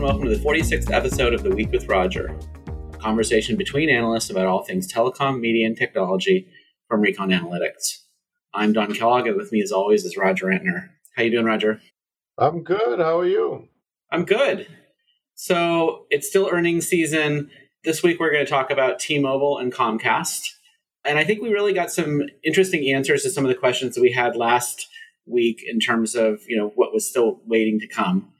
and welcome to the 46th episode of The Week with Roger, a conversation between analysts about all things telecom, media, and technology from Recon Analytics. I'm Don Kellogg, and with me, as always, is Roger Entner. How you doing, Roger? I'm good. How are you? I'm good. So it's still earnings season. This week, we're going to talk about T-Mobile and Comcast, and I think we really got some interesting answers to some of the questions that we had last week in terms of you know what was still waiting to come.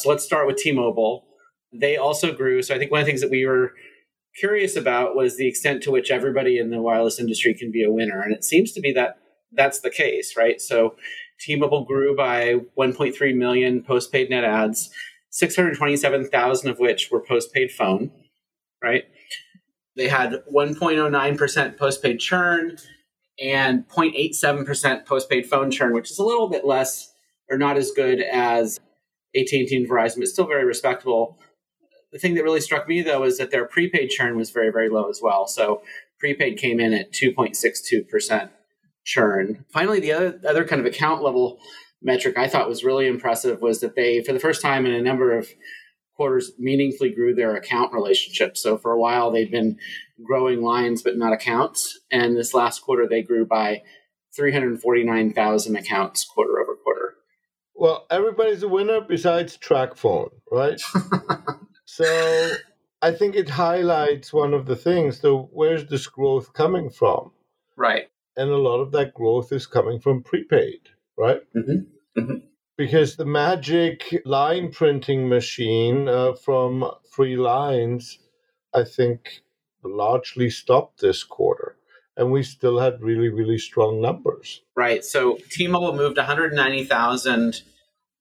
So let's start with T-Mobile. They also grew. So I think one of the things that we were curious about was the extent to which everybody in the wireless industry can be a winner. And it seems to be that that's the case, right? So T-Mobile grew by 1.3 million postpaid net adds, 627,000 of which were postpaid phone, right? They had 1.09% postpaid churn and 0.87% postpaid phone churn, which is a little bit less or not as good as AT&T and Verizon, but still very respectable. The thing that really struck me though is that their prepaid churn was very, very low as well. So prepaid came in at 2.62% churn. Finally, the other, other kind of account level metric I thought was really impressive was that they, for the first time in a number of quarters, meaningfully grew their account relationships. So for a while, they'd been growing lines but not accounts. And this last quarter, they grew by 349,000 accounts quarter over quarter. Well, everybody's a winner besides TracFone, right? so I think it highlights one of the things. So, where's this growth coming from? Right. And a lot of that growth is coming from prepaid, right? Mm-hmm. Mm-hmm. Because the magic line printing machine uh, from free lines, I think, largely stopped this quarter and we still had really, really strong numbers. Right. So T-Mobile moved 190,000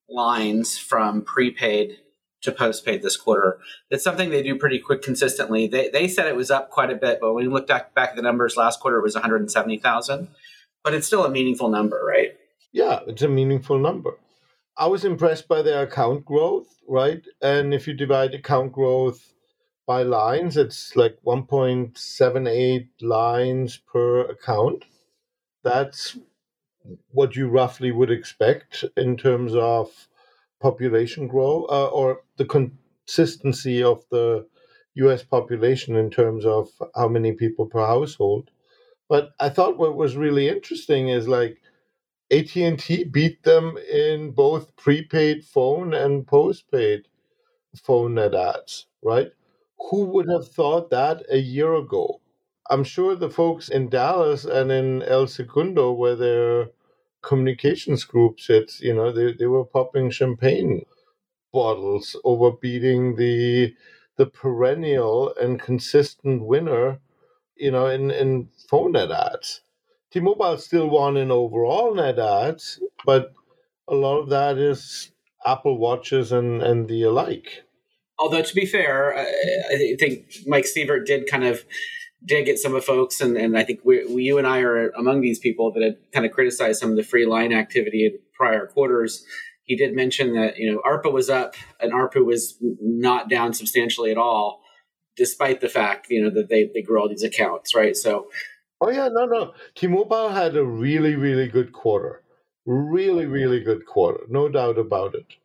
lines from prepaid to postpaid this quarter. It's something they do pretty quick consistently. They, they said it was up quite a bit, but when we looked back, back at the numbers last quarter, it was 170,000. But it's still a meaningful number, right? Yeah, it's a meaningful number. I was impressed by their account growth, right? And if you divide account growth by lines, it's like 1.78 lines per account. That's what you roughly would expect in terms of population growth uh, or the consistency of the US population in terms of how many people per household. But I thought what was really interesting is like AT&T beat them in both prepaid phone and postpaid phone net adds, right? Who would have thought that a year ago? I'm sure the folks in Dallas and in El Segundo, where their communications group sits, you know, they, they were popping champagne bottles over beating the the perennial and consistent winner, you know, in, in phone net adds. T-Mobile still won in overall net adds, but a lot of that is Apple Watches and, and the alike. Although to be fair, I think Mike Sievert did kind of dig at some of folks, and, and I think we, we, you and I are among these people that had kind of criticized some of the free line activity in prior quarters. He did mention that you know ARPA was up and ARPU was not down substantially at all, despite the fact you know that they they grew all these accounts, right? So, oh yeah, no, no, T-Mobile had a really really good quarter, really really good quarter, no doubt about it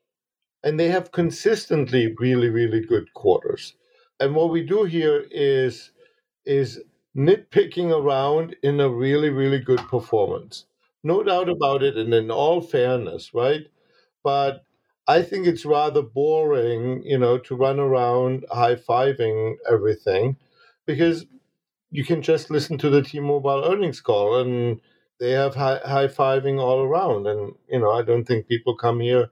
and they have consistently really really good quarters. And what we do here is is nitpicking around in a really really good performance. No doubt about it and in all fairness right? But i think it's rather boring you know to run around high-fiving everything because you can just listen to the t-mobile earnings call and they have high fiving all around. And you know i don't think people come here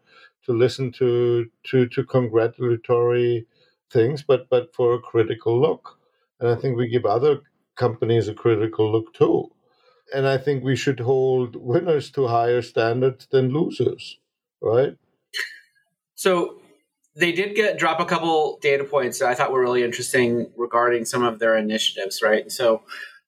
to listen to to to congratulatory things, but but for a critical look. And I think we give other companies a critical look too. And I think we should hold winners to higher standards than losers, right? So they did get drop a couple data points that I thought were really interesting regarding some of their initiatives, right? So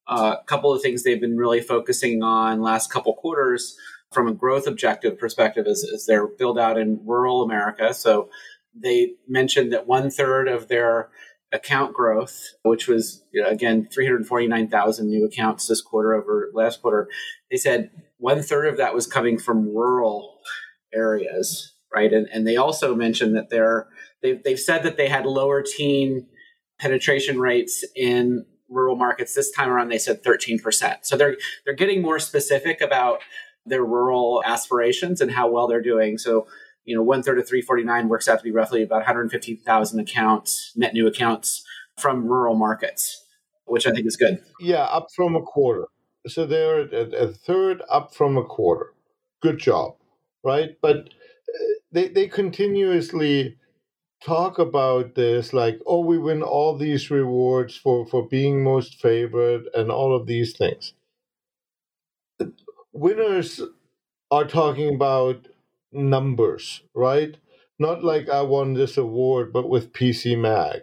uh, a couple of things they've been really focusing on last couple quarters from a growth objective perspective is, is their build out in rural America. So they mentioned that one third of their account growth, which was you know, again 349,000 new accounts this quarter over last quarter, they said one third of that was coming from rural areas, right? And, and they also mentioned that their They've, they've said that they had lower teen penetration rates in rural markets. This time around, they said 13%. So they're, they're getting more specific about their rural aspirations and how well they're doing. So, you know, one third of 349 works out to be roughly about 150,000 accounts, net new accounts from rural markets, which I think is good. Yeah, up from a quarter. So they're a, a third up from a quarter. Good job, right? But uh, they, they continuously talk about this like oh we win all these rewards for for being most favored and all of these things winners are talking about numbers right? Not like i won this award but with pc mag.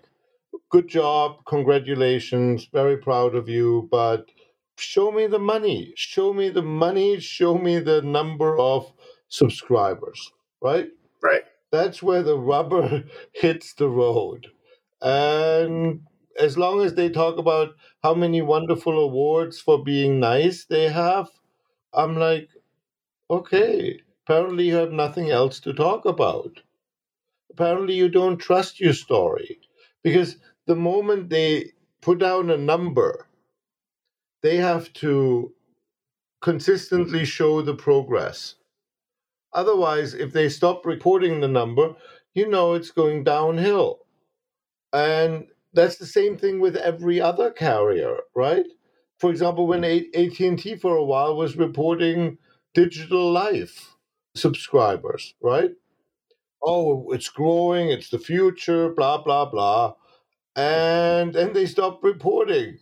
Good job congratulations very proud of you but show me the money show me the money show me the number of subscribers right? Right. That's where the rubber hits the road. And as long as they talk about how many wonderful awards for being nice they have, I'm like, okay, apparently you have nothing else to talk about. Apparently you don't trust your story. Because the moment they put down a number, they have to consistently show the progress. Otherwise, if they stop reporting the number, you know it's going downhill. And that's the same thing with every other carrier, right? For example, when AT&T for a while was reporting digital life subscribers, right? Oh, it's growing, it's the future, blah blah blah. And then they stopped reporting.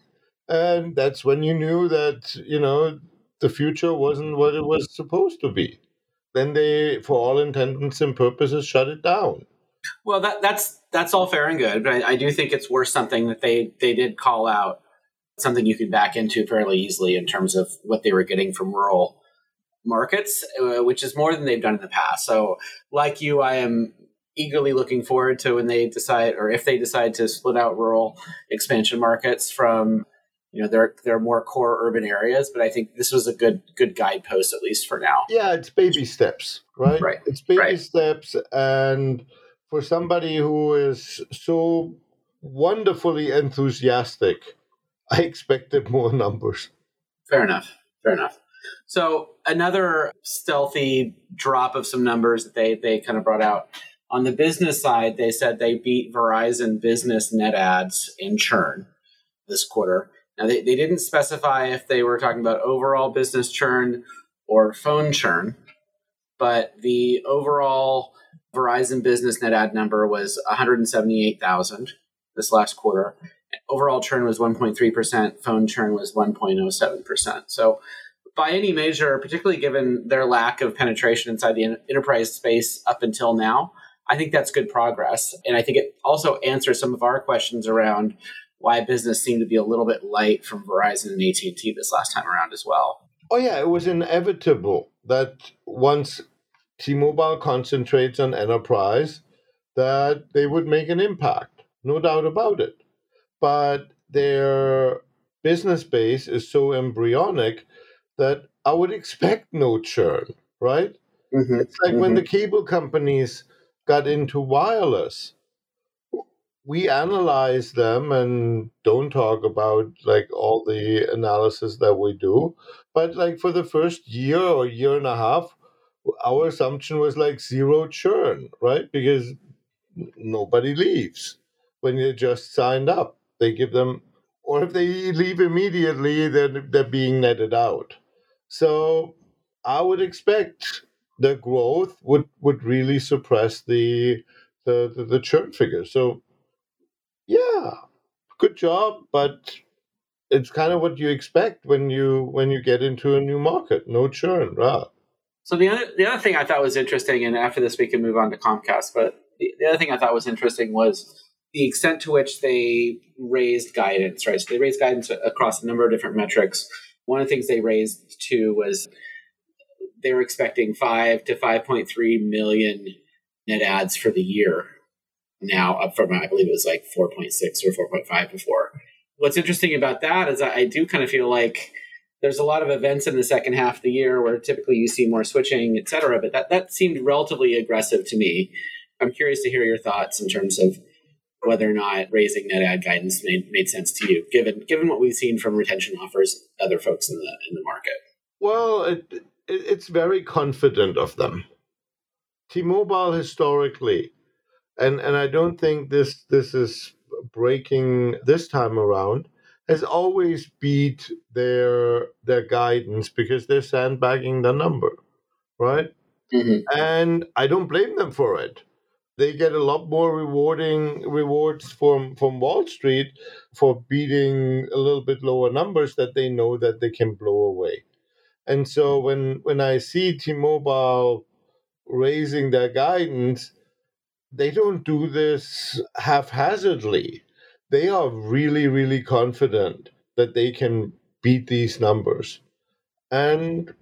And that's when you knew that, you know, the future wasn't what it was supposed to be then they, for all intents and purposes, shut it down. Well, that, that's that's all fair and good, but I, I, do think it's worth something that they they did call out something you could back into fairly easily in terms of what they were getting from rural markets, uh, which is more than they've done in the past. So, like you, I am eagerly looking forward to when they decide, or if they decide to split out rural expansion markets from you know their there are more core urban areas but i think this was a good good guidepost at least for now yeah it's baby steps right right it's baby right. steps and for somebody who is so wonderfully enthusiastic i expected more numbers. Fair enough. Fair enough. So another stealthy drop of some numbers that they they kind of brought out. On the business side they said they beat verizon business net adds in churn this quarter. Now, they, they didn't specify if they were talking about overall business churn or phone churn, but the overall Verizon business net add number was 178,000 this last quarter. Overall churn was 1.3%, phone churn was 1.07%. So, by any measure, particularly given their lack of penetration inside the enterprise space up until now, I think that's good progress. And I think it also answers some of our questions around why business seemed to be a little bit light from Verizon and AT&T this last time around as well. Oh yeah, it was inevitable that once T-Mobile concentrates on enterprise that they would make an impact. No doubt about it. But their business base is so embryonic that I would expect no churn, right? Mm-hmm. It's like mm-hmm. when the cable companies got into wireless we analyze them and don't talk about like all the analysis that we do but like for the first year or year and a half our assumption was like zero churn right because nobody leaves when they just signed up they give them or if they leave immediately then they're being netted out so i would expect the growth would would really suppress the the, the, the churn figure so yeah, good job, but it's kind of what you expect when you when you get into a new market. No churn, right? So the other the other thing I thought was interesting, and after this we can move on to Comcast. But the, the other thing I thought was interesting was the extent to which they raised guidance. Right, so they raised guidance across a number of different metrics. One of the things they raised too was they were expecting five to five point three million net adds for the year now up from I believe it was like 4.6 or 4.5 before. What's interesting about that is I do kind of feel like there's a lot of events in the second half of the year where typically you see more switching, et cetera. But that, that seemed relatively aggressive to me. I'm curious to hear your thoughts in terms of whether or not raising net add guidance made, made sense to you, given given what we've seen from retention offers other folks in the in the market. Well, it, it it's very confident of them. T-Mobile historically, and and I don't think this this is breaking this time around, has always beat their their guidance because they're sandbagging the number, right? Mm-hmm. And I don't blame them for it they get a lot more rewarding rewards from from Wall Street for beating a little bit lower numbers that they know that they can blow away. And so when when I see T-Mobile raising their guidance, they don't do this haphazardly. They are really really confident that they can beat these numbers. And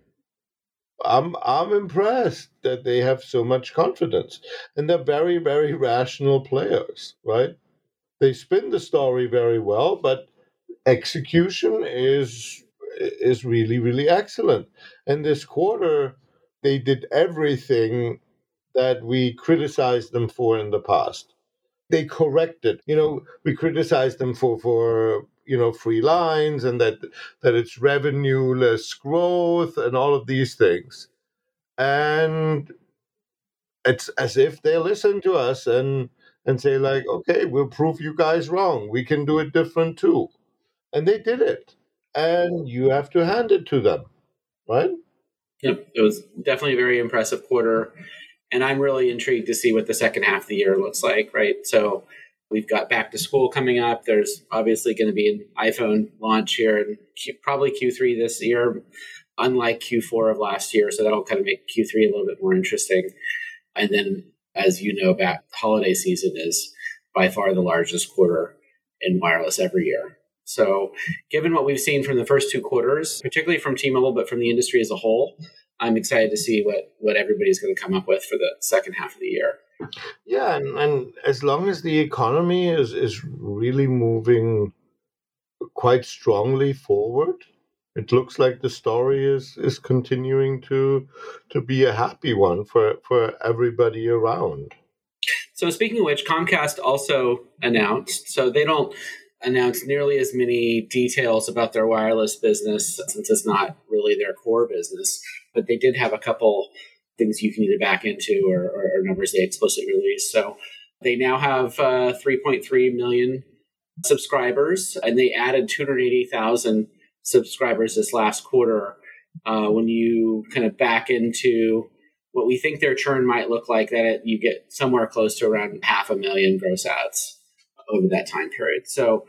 I'm I'm impressed that they have so much confidence, and they're very very rational players, right? They spin the story very well, but execution is is really really excellent. And this quarter, they did everything that we criticized them for in the past. They corrected. You know, we criticized them for for you know free lines and that that it's revenue-less growth and all of these things. And it's as if they listen to us and and say like okay we'll prove you guys wrong. We can do it different too. And they did it. And you have to hand it to them right? Yep. It was definitely a very impressive quarter. And i'm really intrigued to see what the second half of the year looks like right? So We've got back to school coming up. There's obviously going to be an iPhone launch here in Q, probably Q3 this year, unlike Q4 of last year. So that'll kind of make Q3 a little bit more interesting. And then, as you know, back holiday season is by far the largest quarter in wireless every year. So, given what we've seen from the first two quarters, particularly from T-Mobile, but from the industry as a whole, I'm excited to see what what everybody's going to come up with for the second half of the year. Yeah, and, and as long as the economy is, is really moving quite strongly forward, it looks like the story is, is continuing to to be a happy one for, for everybody around. So speaking of which, Comcast also announced, so they don't announce nearly as many details about their wireless business since it's not really their core business, but they did have a couple things you can either back into or, or, or numbers they explicitly release. So they now have uh, 3.3 million subscribers, and they added 280,000 subscribers this last quarter. Uh, when you kind of back into what we think their churn might look like, that it, you get somewhere close to around half a million gross adds over that time period. So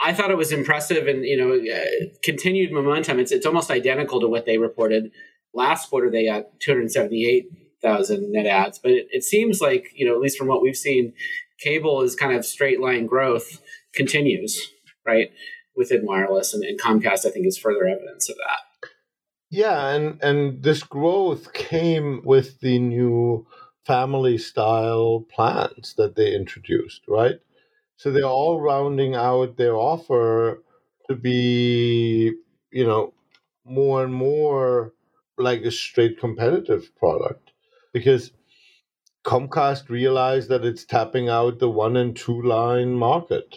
I thought it was impressive and you know uh, continued momentum. It's it's almost identical to what they reported last quarter they got 278,000 net adds, but it, it, seems like, you know, at least from what we've seen, cable is kind of straight line growth continues, right? Within wireless and, and Comcast, I think is further evidence of that. Yeah, and and this growth came with the new family style plans that they introduced, right? So they're all rounding out their offer to be, you know, more and more like a straight competitive product because Comcast realized that it's tapping out the one and two line market.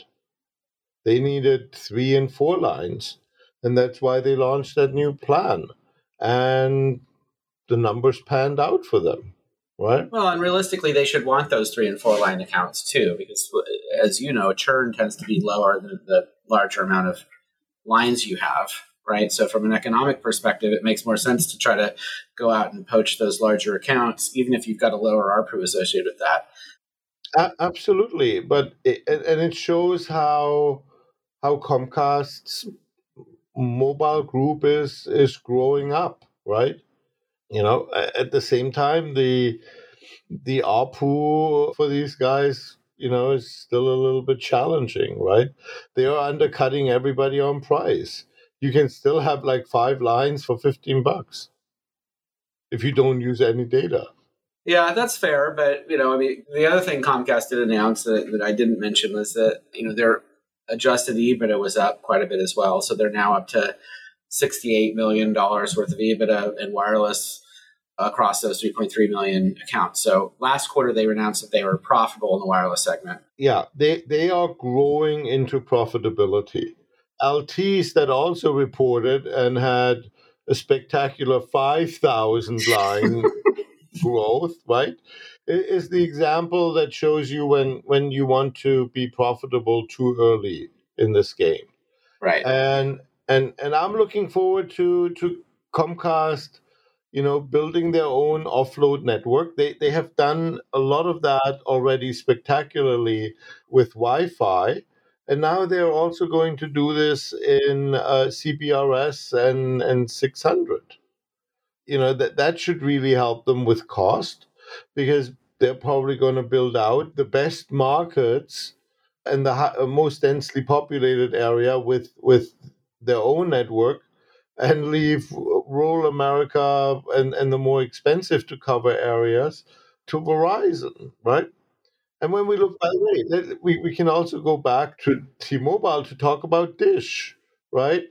They needed three and four lines, and that's why they launched that new plan. And the numbers panned out for them, right? Well, and realistically, they should want those three and four line accounts too, because as you know, churn tends to be lower than the larger amount of lines you have right? So from an economic perspective, it makes more sense to try to go out and poach those larger accounts, even if you've got a lower ARPU associated with that. Uh, absolutely, but it, and it shows how how Comcast's mobile group is is growing up, right? You know, at the same time, the the ARPU for these guys, you know, is still a little bit challenging, right? They are undercutting everybody on price you can still have like five lines for 15 bucks if you don't use any data. Yeah, that's fair. But, you know, I mean, the other thing Comcast did announce that, that I didn't mention was that, you know, their adjusted EBITDA was up quite a bit as well. So they're now up to $68 million worth of EBITDA in wireless. across those 3.3 million accounts. So last quarter, they announced that they were profitable in the wireless segment. Yeah, they, they are growing into profitability. Altice that also reported and had a spectacular 5,000 line growth, right? Is the example that shows you when, when you want to be profitable too early in this game. Right. And and and I'm looking forward to to Comcast you know, building their own offload network. They they have done a lot of that already spectacularly with Wi-Fi, and now they're also going to do this in uh, CBRS and and 600. You know that that should really help them with cost because they're probably going to build out the best markets and the uh, most densely populated area with with their own network and leave rural America and, and the more expensive to cover areas to Verizon, right? And when we look, by the way, we, we can also go back to T Mobile to talk about Dish, right?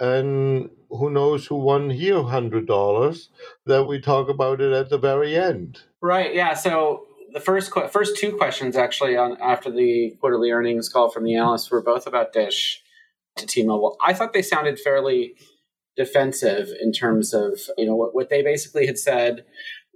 And who knows who won here $100 that we talk about it at the very end. Right. Yeah. So the first first two questions actually on after the quarterly earnings call from the analysts were both about Dish to T-Mobile. I thought they sounded fairly defensive in terms of you know what, what they basically had said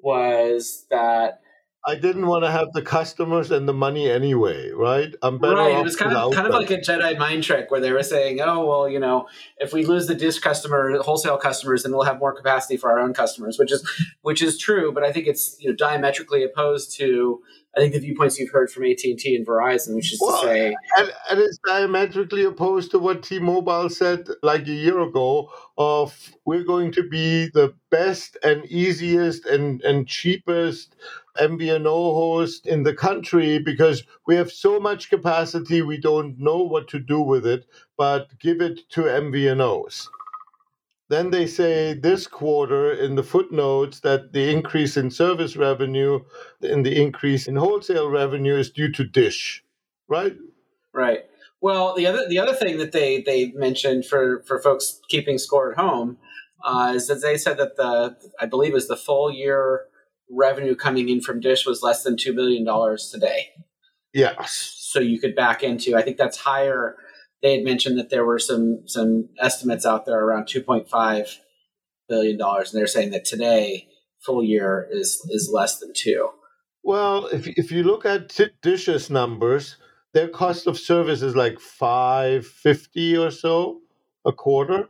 was that I didn't want to have the customers and the money anyway, right? I'm better right. It was kind of kind of like a Jedi mind trick where they were saying, "Oh, well, you know, if we lose the Dish customer, wholesale customers, then we'll have more capacity for our own customers," which is which is true. But I think it's you know diametrically opposed to I think the viewpoints you've heard from AT and T and Verizon, which is well, to say, and, and, it's diametrically opposed to what T-Mobile said like a year ago. Of we're going to be the best and easiest and and cheapest MVNO host in the country because we have so much capacity we don't know what to do with it, but give it to MVNOs. Then they say this quarter in the footnotes that the increase in service revenue and the increase in wholesale revenue is due to Dish, right? Right. Well, the other the other thing that they they mentioned for for folks keeping score at home uh, is that they said that the I believe is the full year revenue coming in from Dish was less than two billion dollars today. Yes. So you could back into. I think that's higher they had mentioned that there were some some estimates out there around 2.5 billion dollars, and they're saying that today full year is is less than two. Well, if if you look at Dish's numbers, their cost of service is like five fifty or so a quarter,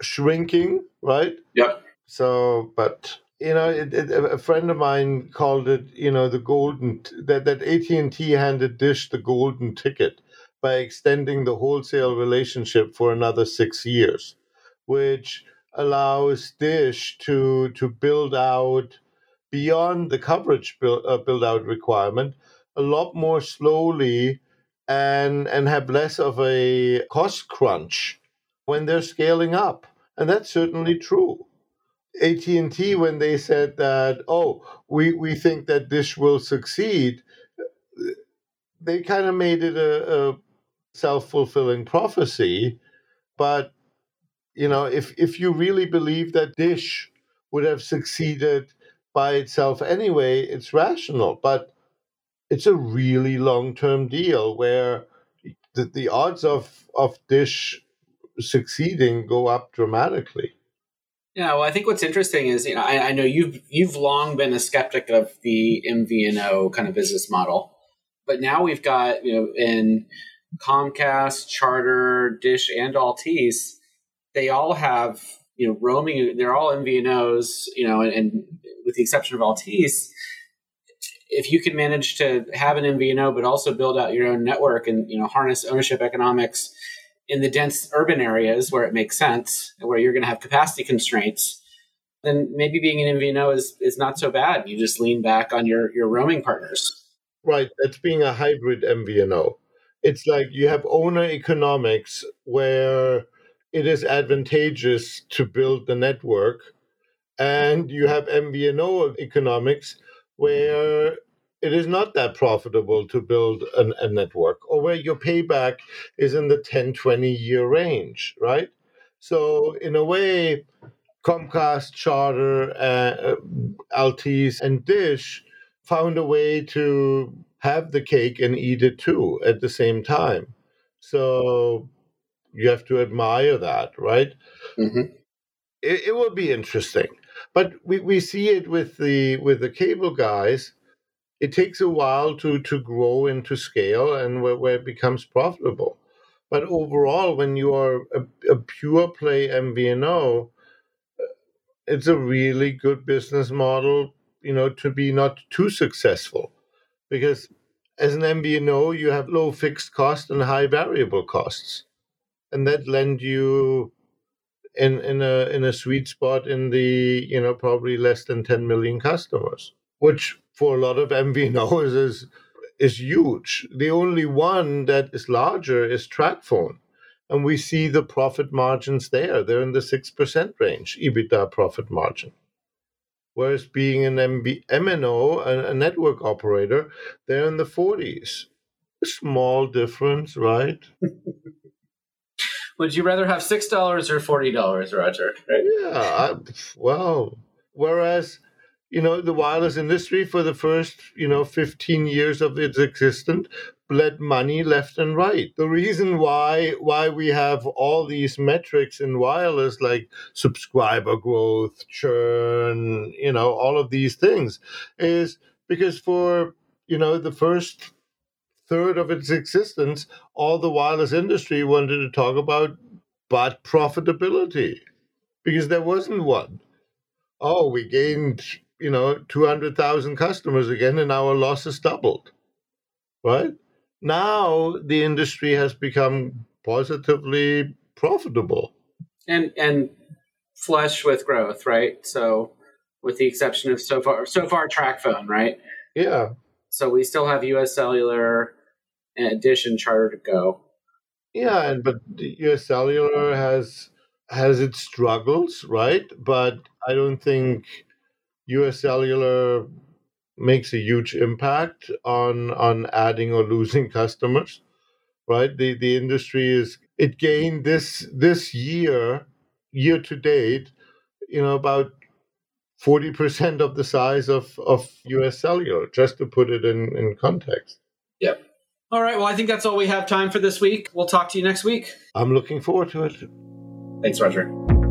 shrinking, right? Yep. So, but you know, it, it, a friend of mine called it, you know, the golden that that AT and T handed Dish the golden ticket by extending the wholesale relationship for another six years, which allows Dish to to build out beyond the coverage build, uh, build out requirement a lot more slowly and and have less of a cost crunch when they're scaling up. And that's certainly true. AT&T when they said that oh we we think that Dish will succeed they kind of made it a, a self fulfilling prophecy. But you know, if if you really believe that Dish would have succeeded by itself anyway, it's rational. But it's a really long term deal where the, the odds of of Dish succeeding go up dramatically. Yeah, well, I think what's interesting is, you know, I, I, know you've you've long been a skeptic of the MVNO kind of business model, but now we've got, you know, in Comcast, Charter, Dish, and Altice, they all have you know roaming. They're all MVNOs, you know, and, and with the exception of Altice, if you can manage to have an MVNO but also build out your own network and you know harness ownership economics in the dense urban areas where it makes sense, where you're going to have capacity constraints, then maybe being an MVNO is is not so bad. You just lean back on your your roaming partners. Right, it's being a hybrid MVNO it's like you have owner economics where it is advantageous to build the network, and you have MVNO economics where it is not that profitable to build an, a network or where your payback is in the 10 20 year range right? So in a way Comcast, Charter, uh, Altice, and Dish found a way to have the cake and eat it too at the same time. So you have to admire that, right? Mm-hmm. It, it will be interesting, but we, we see it with the with the cable guys. It takes a while to to grow into scale and where, where it becomes profitable. But overall, when you are a, a pure play MVNO, it's a really good business model, you know, to be not too successful. Because as an MVNO, you have low fixed costs and high variable costs. And that lend you in, in a in a sweet spot in the, you know, probably less than 10 million customers, which for a lot of MVNOs is is huge. The only one that is larger is TracFone, And we see the profit margins there. They're in the 6% range, EBITDA profit margin. Whereas being an MB, MNO, a, a network operator, they're in the 40s. A small difference, right? Would you rather have $6 or $40, Roger? Right? Yeah, I, well, whereas you know, the wireless industry for the first, you know, 15 years of its existence bled money left and right. The reason why why we have all these metrics in wireless like subscriber growth, churn, you know, all of these things is because for, you know, the first third of its existence, all the wireless industry wanted to talk about but profitability because there wasn't one. Oh, we gained you know, 200,000 customers again and our losses doubled, right? Now the industry has become positively profitable. And, and flush with growth, right? So with the exception of so far, so far TracFone, right? Yeah. So we still have US Cellular and Dish and Charter to go. Yeah, and but US Cellular has has its struggles, right? But I don't think US Cellular makes a huge impact on on adding or losing customers right? The the industry is it gained this this year year to date you know about 40% of the size of of US cellular just to put it in in context. Yep. All right well i think that's all we have time for this week. We'll talk to you next week. I'm looking forward to it. Thanks roger